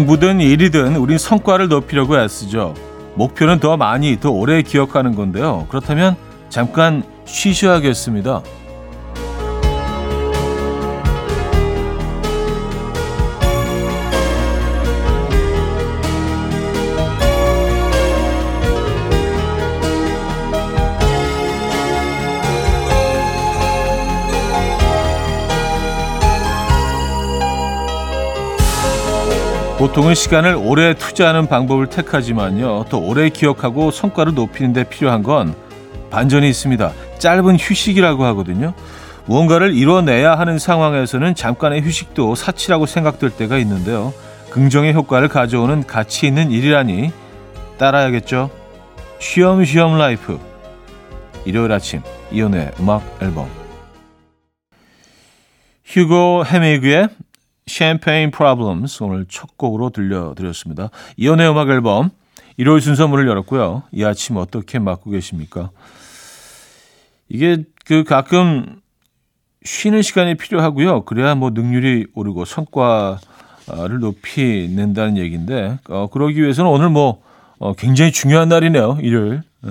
공부든 일이든 우린 성과를 높이려고 애쓰죠. 목표는 더 많이, 더 오래 기억하는 건데요. 그렇다면 잠깐 쉬셔야겠습니다. 보통은 시간을 오래 투자하는 방법을 택하지만요. 더 오래 기억하고 성과를 높이는 데 필요한 건 반전이 있습니다. 짧은 휴식이라고 하거든요. 무언가를 이뤄내야 하는 상황에서는 잠깐의 휴식도 사치라고 생각될 때가 있는데요. 긍정의 효과를 가져오는 가치 있는 일이라니 따라야겠죠. 쉬엄쉬엄 life 일요일 아침 이현우의 음악 앨범 휴고 헤미그의 샴페인 프로블럼스 오늘 첫 곡으로 들려드렸습니다. 이연의 음악 앨범 일요일 순서 문을 열었고요. 이 아침 어떻게 맞고 계십니까? 이게 그 가끔 쉬는 시간이 필요하고요. 그래야 뭐 능률이 오르고 성과를 높이 낸다는 얘기인데 어, 그러기 위해서는 오늘 뭐 어, 굉장히 중요한 날이네요. 일요일 에,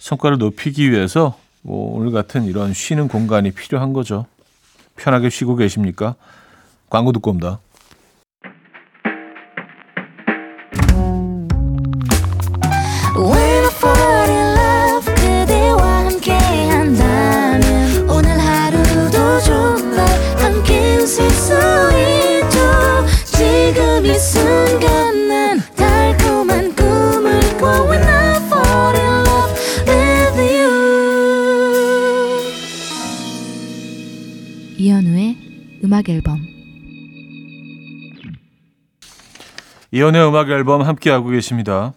성과를 높이기 위해서 뭐 오늘 같은 이런 쉬는 공간이 필요한 거죠. 편하게 쉬고 계십니까? 광고 듣고 옵니다. 이연의 음악 앨범 함께하고 계십니다.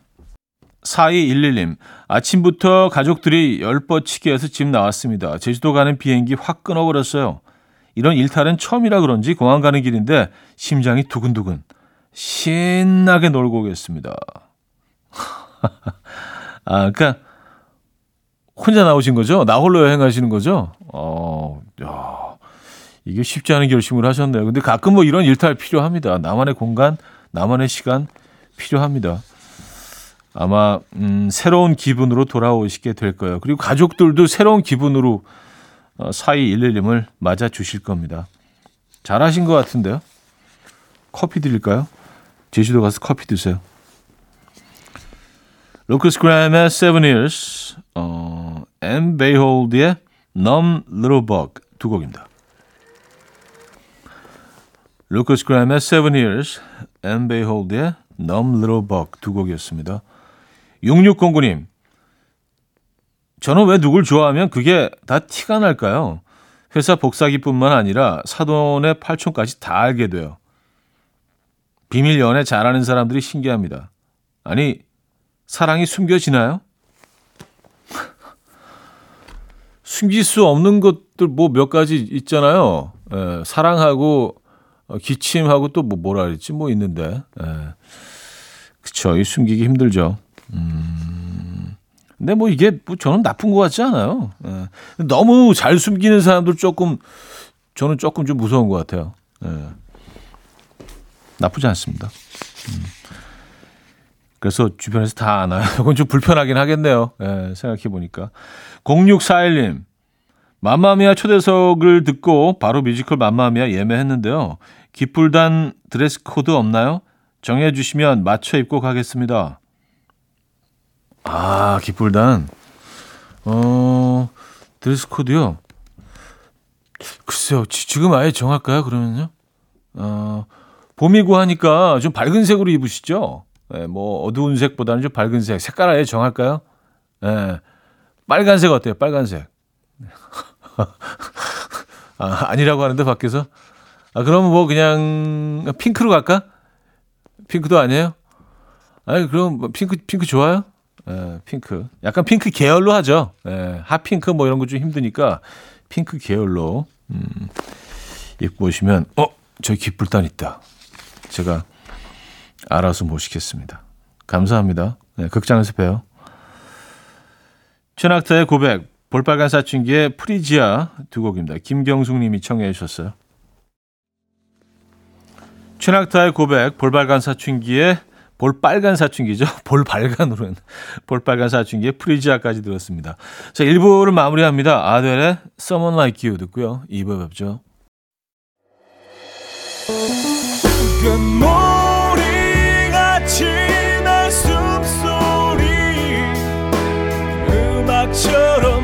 4211님, 아침부터 가족들이 열뻗치게 해서 집 나왔습니다. 제주도 가는 비행기 확 끊어버렸어요. 이런 일탈은 처음이라 그런지 공항 가는 길인데 심장이 두근두근. 신나게 놀고 오겠습니다. 아, 그니까, 혼자 나오신 거죠? 나 홀로 여행하시는 거죠? 어, 야, 이게 쉽지 않은 결심을 하셨네요. 근데 가끔 뭐 이런 일탈 필요합니다. 나만의 공간, 나만의 시간 필요합니다. 아마 음, 새로운 기분으로 돌아오시게 될 거예요. 그리고 가족들도 새로운 기분으로 어, 4211님을 맞아 주실 겁니다. 잘하신 것 같은데요. 커피 드릴까요? 제주도 가서 커피 드세요. 루크스 그램의 Seven Years, 어, 엠 베이홀드의 Numb Little Bug 두 곡입니다. Lukas Graham의 Seven Years, Em Beihold의 Numb Little Bug 두 곡이었습니다. 6609님, 저는 왜 누굴 좋아하면 그게 다 티가 날까요? 회사 복사기뿐만 아니라 사돈의 팔촌까지 다 알게 돼요. 비밀 연애 잘하는 사람들이 신기합니다. 아니, 사랑이 숨겨지나요? 숨길 수 없는 것들 뭐 몇 가지 있잖아요. 에, 사랑하고 어, 기침하고 또 뭐 뭐라 그랬지 뭐 있는데 예. 그쵸 이 숨기기 힘들죠. 음. 근데 뭐 이게 뭐 저는 나쁜 것 같지 않아요. 예. 너무 잘 숨기는 사람들 조금 저는 조금 좀 무서운 것 같아요. 예. 나쁘지 않습니다. 음. 그래서 주변에서 다 아나요. 이건 좀 불편하긴 하겠네요. 예, 생각해 보니까. 0641님. 맘마미아 초대석을 듣고 바로 뮤지컬 맘마미아 예매했는데요. 기풀단 dress code 없나요? 정해 주시면 맞춰 입고 가겠습니다. 아, 기풀단. 어, dress code요. 글쎄요. 지 금 아예 정할까요? 그러면요. 어, 봄이고 하니까 좀 밝은 색으로 입으시죠? 네, 뭐 어두운 색보다는 좀 밝은 색. 색깔 아예 정할까요? 네. 빨간색 어때요? 빨간색. 아, 아니라고 하는데 밖에서 아, 그러면 뭐 그냥 핑크로 갈까? 핑크도 아니에요? 아니, 그럼 뭐 핑크, 핑크 좋아요? 예, 핑크. 약간 핑크 계열로 하죠. 예, 핫핑크 뭐 이런 거 좀 힘드니까 핑크 계열로, 음, 입고 오시면, 어, 저기 깃불단 있다. 제가 알아서 모시겠습니다. 감사합니다. 네, 극장에서 봬요. 최낙타의 고백, 볼빨간 사춘기의 프리지아 두 곡입니다. 김경숙 님이 청해 주셨어요. 최낙타의 고백, 볼빨간 사춘기에 볼빨간 사춘기죠. 볼빨간으로는 볼빨간 사춘기에 프리지아까지 들었습니다. 자, 1부를 마무리합니다. 아델의 Someone Like You 듣고요. 2부 뵙죠. 숨소리 음악처럼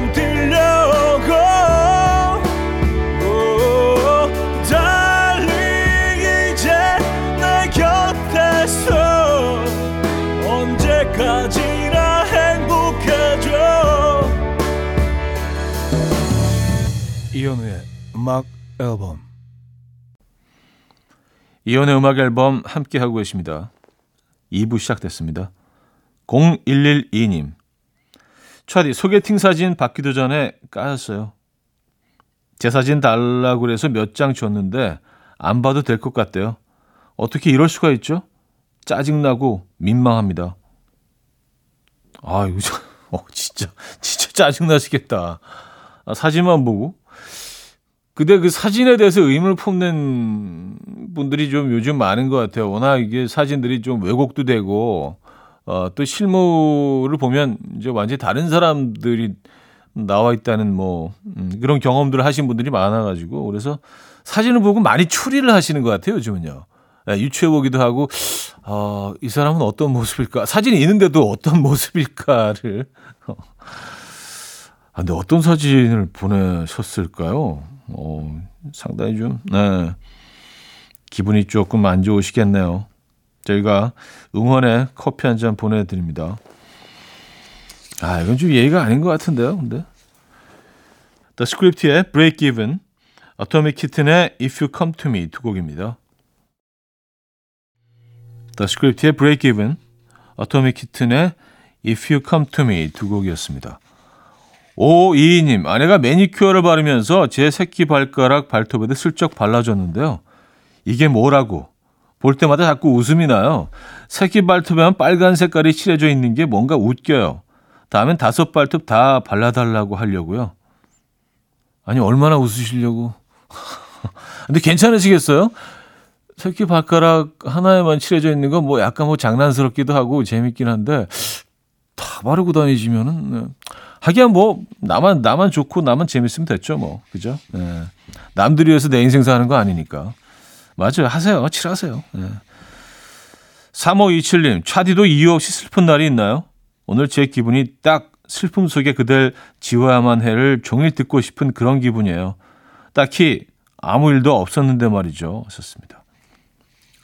음악 앨범 이연의 음악 앨범 함께 하고 계십니다. 2부 시작됐습니다. 0112님. 차디 소개팅 사진 받기도 전에 까였어요. 제 사진 달라고 그래서 몇 장 줬는데 안 봐도 될 것 같대요. 어떻게 이럴 수가 있죠? 짜증나고 민망합니다. 아, 이거 저, 어, 진짜, 진짜 짜증나시겠다. 아, 사진만 보고. 근데 그 사진에 대해서 의문을 품는 분들이 좀 요즘 많은 것 같아요. 워낙 이게 사진들이 좀 왜곡도 되고, 어, 또 실물을 보면 이제 완전히 다른 사람들이 나와 있다는 뭐, 음, 그런 경험들을 하신 분들이 많아가지고, 그래서 사진을 보고 많이 추리를 하시는 것 같아요, 요즘은요. 네, 유추해 보기도 하고, 어, 이 사람은 어떤 모습일까? 사진이 있는데도 어떤 모습일까를. 아, 근데 어떤 사진을 보내셨을까요? 어, 상당히 좀, 네. 기분이 조금 안 좋으시겠네요. 저희가 응원의 커피 한 잔 보내드립니다. 아, 이건 좀 예의가 아닌 것 같은데요, 근데. The Script의 Break Even, Atomic Kitten의 If You Come To Me 두 곡입니다. The Script의 Break Even, Atomic Kitten의 If You Come To Me 두 곡이었습니다. 오이이님, 아내가 매니큐어를 바르면서 제 새끼 발가락 발톱에도 슬쩍 발라줬는데요. 이게 뭐라고? 볼 때마다 자꾸 웃음이 나요. 새끼 발톱에만 빨간 색깔이 칠해져 있는 게 뭔가 웃겨요. 다음엔 다섯 발톱 다 발라달라고 하려고요. 아니, 얼마나 웃으시려고. 근데 괜찮으시겠어요? 새끼 발가락 하나에만 칠해져 있는 건 뭐 약간 뭐 장난스럽기도 하고 재밌긴 한데, 다 바르고 다니시면은, 네. 하기야 뭐 나만 나만 좋고 나만 재밌으면 됐죠 뭐 그죠? 네. 남들이 위해서 내 인생 사는 거 아니니까 맞아요 하세요 칠하세요. 네. 3527님 차디도 이유 없이 슬픈 날이 있나요? 오늘 제 기분이 딱 슬픔 속에 그댈 지워야만 해를 종일 듣고 싶은 그런 기분이에요. 딱히 아무 일도 없었는데 말이죠. 썼습니다.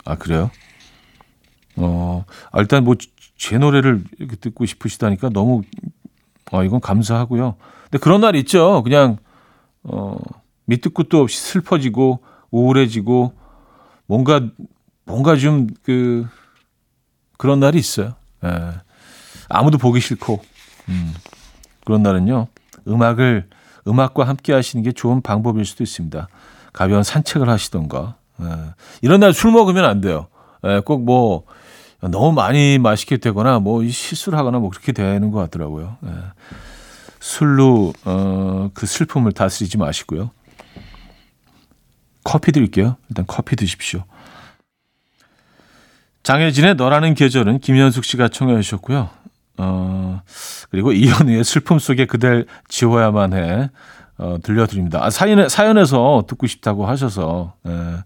아 그래요? 어 아, 일단 뭐 제 노래를 듣고 싶으시다니까 너무 어, 이건 감사하고요. 근데 그런 날 있죠. 그냥, 어, 밑도 끝도 없이 슬퍼지고, 우울해지고, 뭔가, 뭔가 좀, 그, 그런 날이 있어요. 예. 아무도 보기 싫고, 음, 그런 날은요, 음악을, 음악과 함께 하시는 게 좋은 방법일 수도 있습니다. 가벼운 산책을 하시던가, 예. 이런 날 술 먹으면 안 돼요. 예, 꼭 뭐, 너무 많이 마시게 되거나 뭐 실수를 하거나 뭐 그렇게 되는 것 같더라고요. 예. 술로 어, 그 슬픔을 다스리지 마시고요. 커피 드릴게요. 일단 커피 드십시오. 장혜진의 너라는 계절은 김현숙 씨가 청해 주셨고요. 어, 그리고 이현우의 슬픔 속에 그댈 지워야만 해 어, 들려드립니다. 아, 사연에, 사연에서 듣고 싶다고 하셔서 예,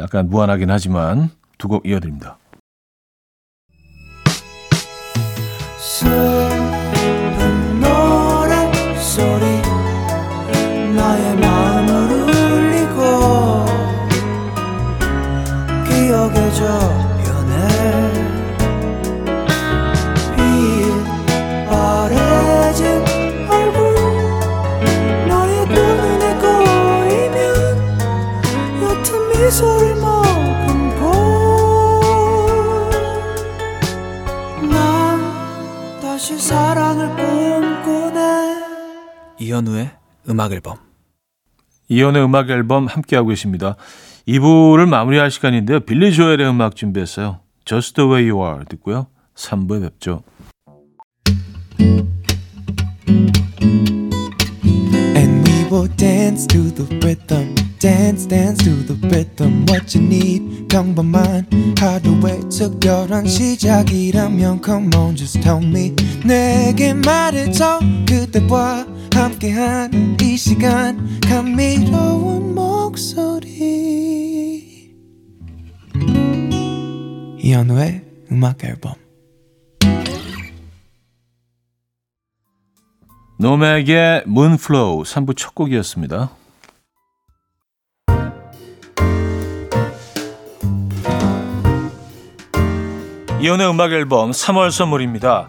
약간 무한하긴 하지만 두 곡 이어드립니다. 슬 음악 앨범 이연의 음악 앨범 함께하고 계십니다. 2부를 마무리할 시간인데요. 빌리 조엘의 음악 준비했어요. Just the way you are 듣고요. 3부에 뵙죠. And we will dance to the rhythm dance dance to the rhythm what you need 평범한 하루의 특별한 시작이라면 come on just tell me 내게 말해줘 그대와 함께한 이 시간 감미로운 목소리 이현우의 음악 앨범 노맥의 문플로우 3부 첫 곡이었습니다. 이현우의 음악 앨범 3월 선물입니다.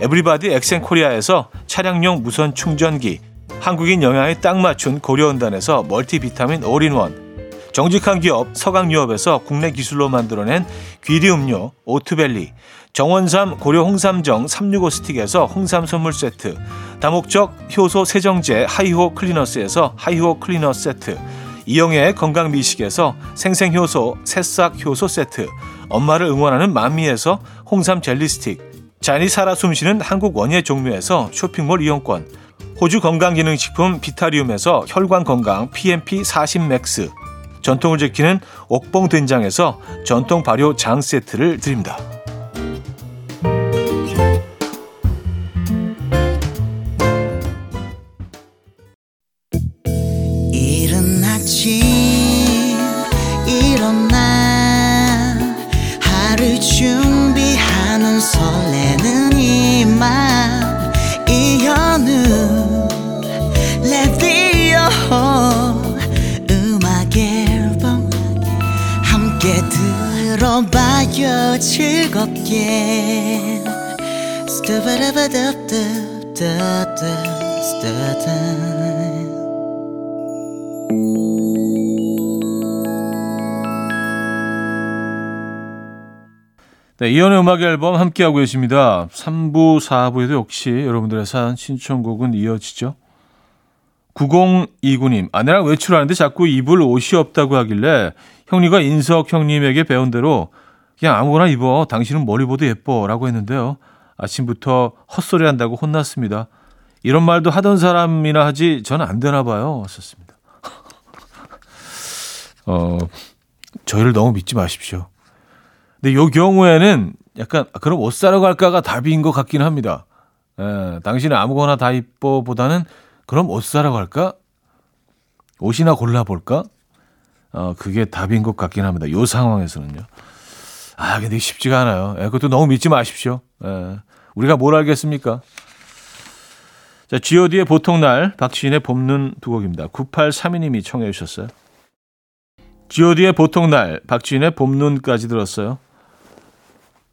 에브리바디 엑센코리아에서 차량용 무선 충전기 한국인 영양에 딱 맞춘 고려은단에서 멀티비타민 올인원 정직한 기업 서강유업에서 국내 기술로 만들어낸 귀리 음료 오트벨리 정원삼 고려 홍삼정 365 스틱에서 홍삼 선물 세트 다목적 효소 세정제 하이호 클리너스에서 하이호 클리너 세트 이영애의 건강 미식에서 생생효소 새싹 효소 세트 엄마를 응원하는 마미에서 홍삼 젤리 스틱 자연이 살아 숨쉬는 한국 원예 종묘에서 쇼핑몰 이용권 호주 건강기능식품 비타리움에서 혈관건강 PMP 40 맥스 전통을 지키는 옥봉 된장에서 전통 발효 장 세트를 드립니다. 네, 이연의 음악 앨범 함께하고 계십니다. 3부, 4부에도 역시 여러분들의 사연 신청곡은 이어지죠. 9029님, 아내랑 외출하는데 자꾸 입을 옷이 없다고 하길래 형님과 인석 형님에게 배운 대로 그냥 아무거나 입어. 당신은 뭘 입어도 예뻐. 라고 했는데요. 아침부터 헛소리 한다고 혼났습니다. 이런 말도 하던 사람이나 하지 저는 안 되나 봐요. 썼습니다. 어, 저희를 너무 믿지 마십시오. 근데 요 경우에는 약간 아, 그럼 옷 사러 갈까가 답인 것 같긴 합니다. 예, 당신은 아무거나 다 이뻐 보다는 그럼 옷 사러 갈까? 옷이나 골라볼까? 어, 그게 답인 것 같긴 합니다. 요 상황에서는요. 아, 근데 쉽지가 않아요. 예, 그것도 너무 믿지 마십시오. 예, 우리가 뭘 알겠습니까? 자, G.O.D의 보통 날, 박지인의 봄눈 두 곡입니다. 9832님이 청해 주셨어요. G.O.D의 보통 날, 박지인의 봄눈까지 들었어요.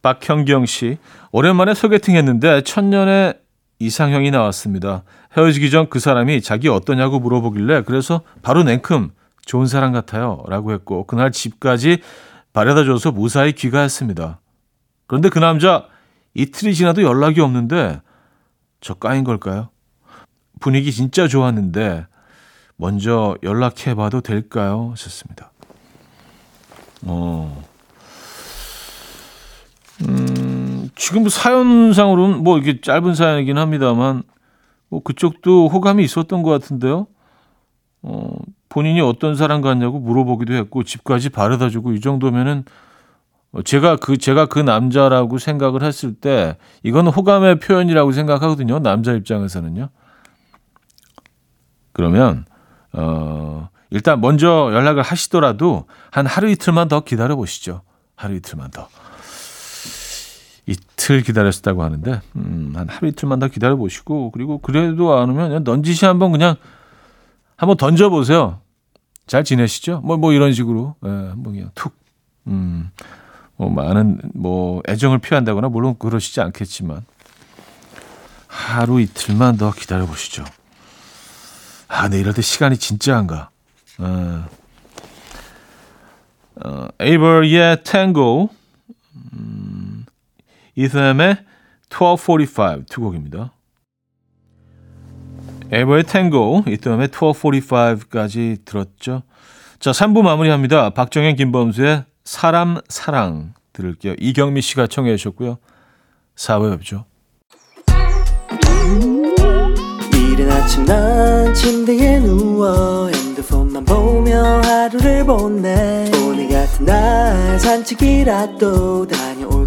박형경 씨, 오랜만에 소개팅 했는데 첫년에 이상형이 나왔습니다. 헤어지기 전 그 사람이 자기 어떠냐고 물어보길래 그래서 바로 냉큼 좋은 사람 같아요. 라고 했고, 그날 집까지 바래다 줘서 무사히 귀가했습니다. 그런데 그 남자 이틀이 지나도 연락이 없는데 저 까인 걸까요? 분위기 진짜 좋았는데 먼저 연락해 봐도 될까요? 하셨습니다. 어. 음, 지금 사연상으로는 뭐 이게 짧은 사연이긴 합니다만 뭐 그쪽도 호감이 있었던 것 같은데요. 어, 본인이 어떤 사람 같냐고 물어보기도 했고 집까지 바래다 주고 이 정도면은 제가 그 제가 그 남자라고 생각을 했을 때 이건 호감의 표현이라고 생각하거든요. 남자 입장에서는요. 그러면 어 일단 먼저 연락을 하시더라도 한 하루 이틀만 더 기다려 보시죠. 하루 이틀만 더. 이틀 기다렸다고 하는데 음, 한 하루 이틀만 더 기다려 보시고 그리고 그래도 안 오면 넌지시 한번 그냥 한번 던져 보세요. 잘 지내시죠? 뭐 뭐 이런 식으로 예, 뭐 그냥 툭 음. 뭐 많은 뭐 애정을 표한다거나 물론 그러시지 않겠지만 하루 이틀만 더 기다려 보시죠. 아, 근데 이럴 때 시간이 진짜 안 가. 어. 어, 에이버의 탱고, 음, 이스엠의 1245 두 곡입니다. 에이버의 탱고, 이스엠의 1245까지 들었죠. 자, 3부 마무리합니다. 박정현, 김범수의 사람, 사랑 들을게요. 이경미 씨가 청해 주셨고요. 4부에 뵙죠. 이른 아침 난 침대에 누워 핸드폰만 보며 하루를 보내 오늘 같은 날 산책이라도 다녀올까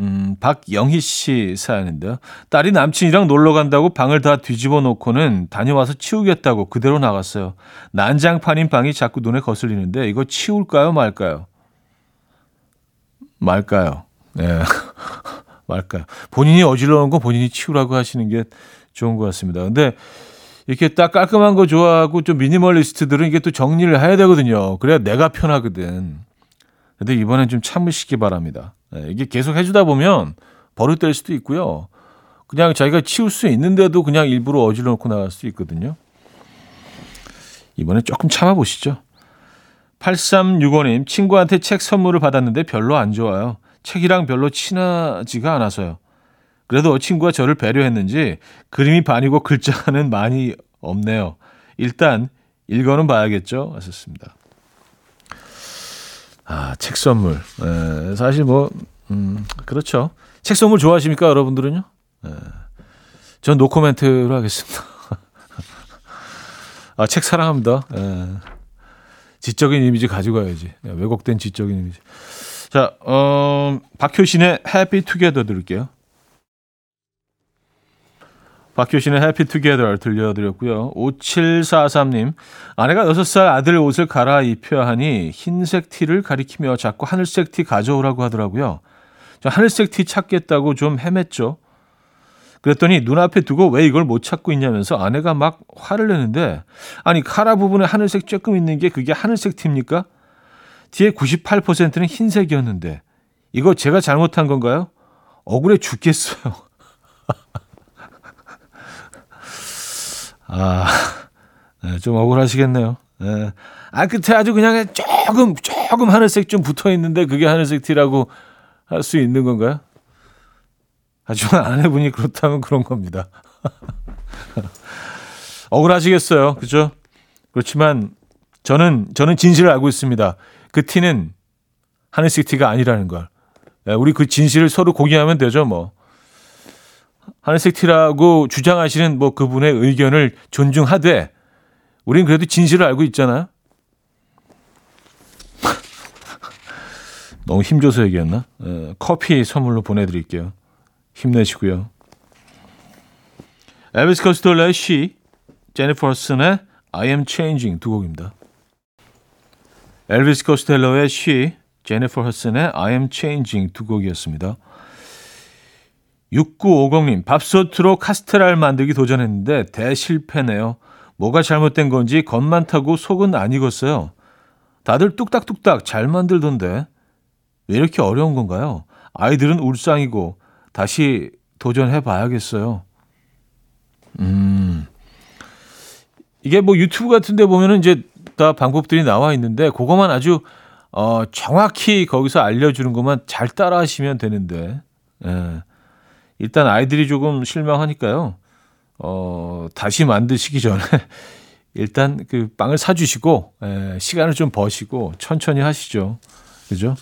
음, 박영희 씨 사연인데요. 딸이 남친이랑 놀러 간다고 방을 다 뒤집어 놓고는 다녀와서 치우겠다고 그대로 나갔어요. 난장판인 방이 자꾸 눈에 거슬리는데 이거 치울까요, 말까요? 말까요? 예. 말까요? 본인이 어지러운 거 본인이 치우라고 하시는 게 좋은 것 같습니다. 근데 이렇게 딱 깔끔한 거 좋아하고 좀 미니멀리스트들은 이게 또 정리를 해야 되거든요. 그래야 내가 편하거든. 근데 이번엔 좀 참으시기 바랍니다. 네, 이게 계속 해주다 보면 버릇될 수도 있고요. 그냥 자기가 치울 수 있는데도 그냥 일부러 어질러 놓고 나갈 수도 있거든요. 이번에 조금 참아보시죠. 8365님, 친구한테 책 선물을 받았는데 별로 안 좋아요. 책이랑 별로 친하지가 않아서요. 그래도 친구가 저를 배려했는지 그림이 반이고 글자는 많이 없네요. 일단 읽어는 봐야겠죠. 하셨습니다. 아, 책 선물. 에, 사실 뭐, 음, 그렇죠. 책 선물 좋아하십니까, 여러분들은요? 에, 전 노코멘트로 하겠습니다. 아, 책 사랑합니다. 에, 지적인 이미지 가지고 가야지. 왜곡된 지적인 이미지. 자, 어, 박효신의 해피 투게더 들을게요. 박효신의 해피 투게더 들려드렸고요. 5743님, 아내가 6살 아들 옷을 갈아입혀야 하니 흰색 티를 가리키며 자꾸 하늘색 티 가져오라고 하더라고요. 저 하늘색 티 찾겠다고 좀 헤맸죠. 그랬더니 눈앞에 두고 왜 이걸 못 찾고 있냐면서 아내가 막 화를 내는데 아니 카라 부분에 하늘색 조금 있는 게 그게 하늘색 티입니까? 뒤에 98%는 흰색이었는데 이거 제가 잘못한 건가요? 억울해 죽겠어요. 아, 네, 좀 억울하시겠네요. 네. 아, 끝에 아주 그냥 조금, 조금 하늘색 좀 붙어 있는데 그게 하늘색 티라고 할 수 있는 건가요? 하지만 아내분이 그렇다면 그런 겁니다. 억울하시겠어요. 그죠? 그렇지만 저는, 저는 진실을 알고 있습니다. 그 티는 하늘색 티가 아니라는 걸. 네, 우리 그 진실을 서로 공유하면 되죠, 뭐. 하늘색 티라고 주장하시는 뭐 그분의 의견을 존중하되 우린 그래도 진실을 알고 있잖아요. 너무 힘줘서 얘기했나? 에, 커피 선물로 보내드릴게요. 힘내시고요. 엘비스 커스톨러의 She, 제니퍼슨의 I Am Changing 두 곡입니다. 엘비스 코스텔러의 She, 제니퍼 허슨의 I Am Changing 두 곡이었습니다. 6950님, 밥솥으로 카스테라를 만들기 도전했는데 대실패네요. 뭐가 잘못된 건지 겉만 타고 속은 안 익었어요. 다들 뚝딱뚝딱 잘 만들던데 왜 이렇게 어려운 건가요? 아이들은 울상이고 다시 도전해 봐야겠어요. 음. 이게 뭐 유튜브 같은 데 보면은 이제 다 방법들이 나와 있는데 그것만 아주 어 정확히 거기서 알려 주는 것만 잘 따라 하시면 되는데. 예. 일단 아이들이 조금 실망하니까요. 어, 다시 만드시기 전에 일단 그 빵을 사주시고 에, 시간을 좀 버시고 천천히 하시죠. 그죠?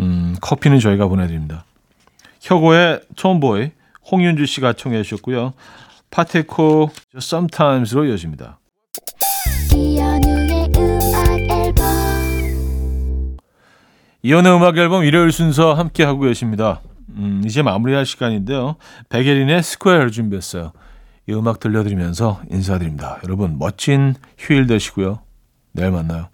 음, 커피는 저희가 보내드립니다. 혁오의 Tomboy 홍윤주 씨가 청해 주셨고요. 파테코 Sometimes로 이어집니다. 이연의 음악 앨범 일요일 순서 함께 하고 계십니다. 음, 이제 마무리할 시간인데요. 백예린의 Square를 준비했어요. 이 음악 들려드리면서 인사드립니다. 여러분 멋진 휴일 되시고요. 내일 만나요.